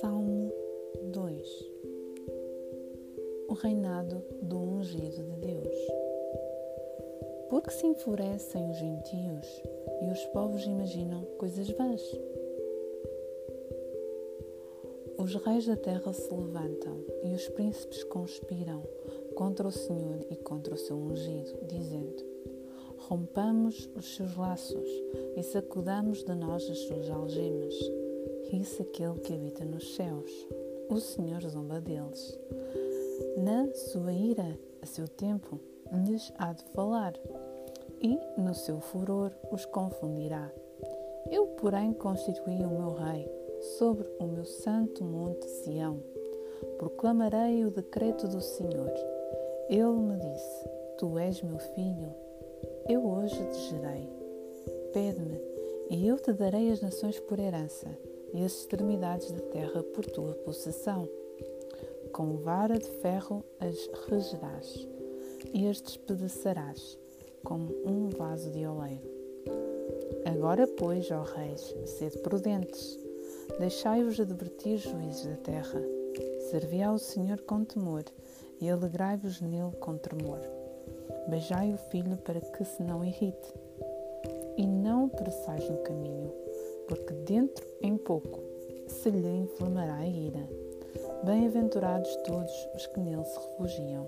Salmo 2 O reinado do ungido de Deus. Porque se enfurecem os gentios e os povos imaginam coisas vãs? Os reis da terra se levantam e os príncipes conspiram contra o Senhor e contra o seu ungido, dizendo: Rompamos os seus laços e sacudamos de nós as suas algemas. Ri-se aquele que habita nos céus. O Senhor zomba deles. Na sua ira, a seu tempo, lhes há de falar, e no seu furor os confundirá. Eu, porém, constituí o meu rei sobre o meu santo monte Sião. Proclamarei o decreto do Senhor. Ele me disse: Tu és meu filho, eu hoje te gerei. Pede-me, e eu te darei as nações por herança e as extremidades da terra por tua possessão. Com vara de ferro as regerás e as despedaçarás como um vaso de oleiro. Agora, pois, ó reis, sede prudentes Deixai-vos advertir, juízes da terra. Servi ao Senhor com temor e alegrai-vos nele com tremor. Beijai o filho para que se não irrite. E não pereçais no caminho, porque dentro em pouco se lhe inflamará a ira. Bem-aventurados todos os que nele se refugiam.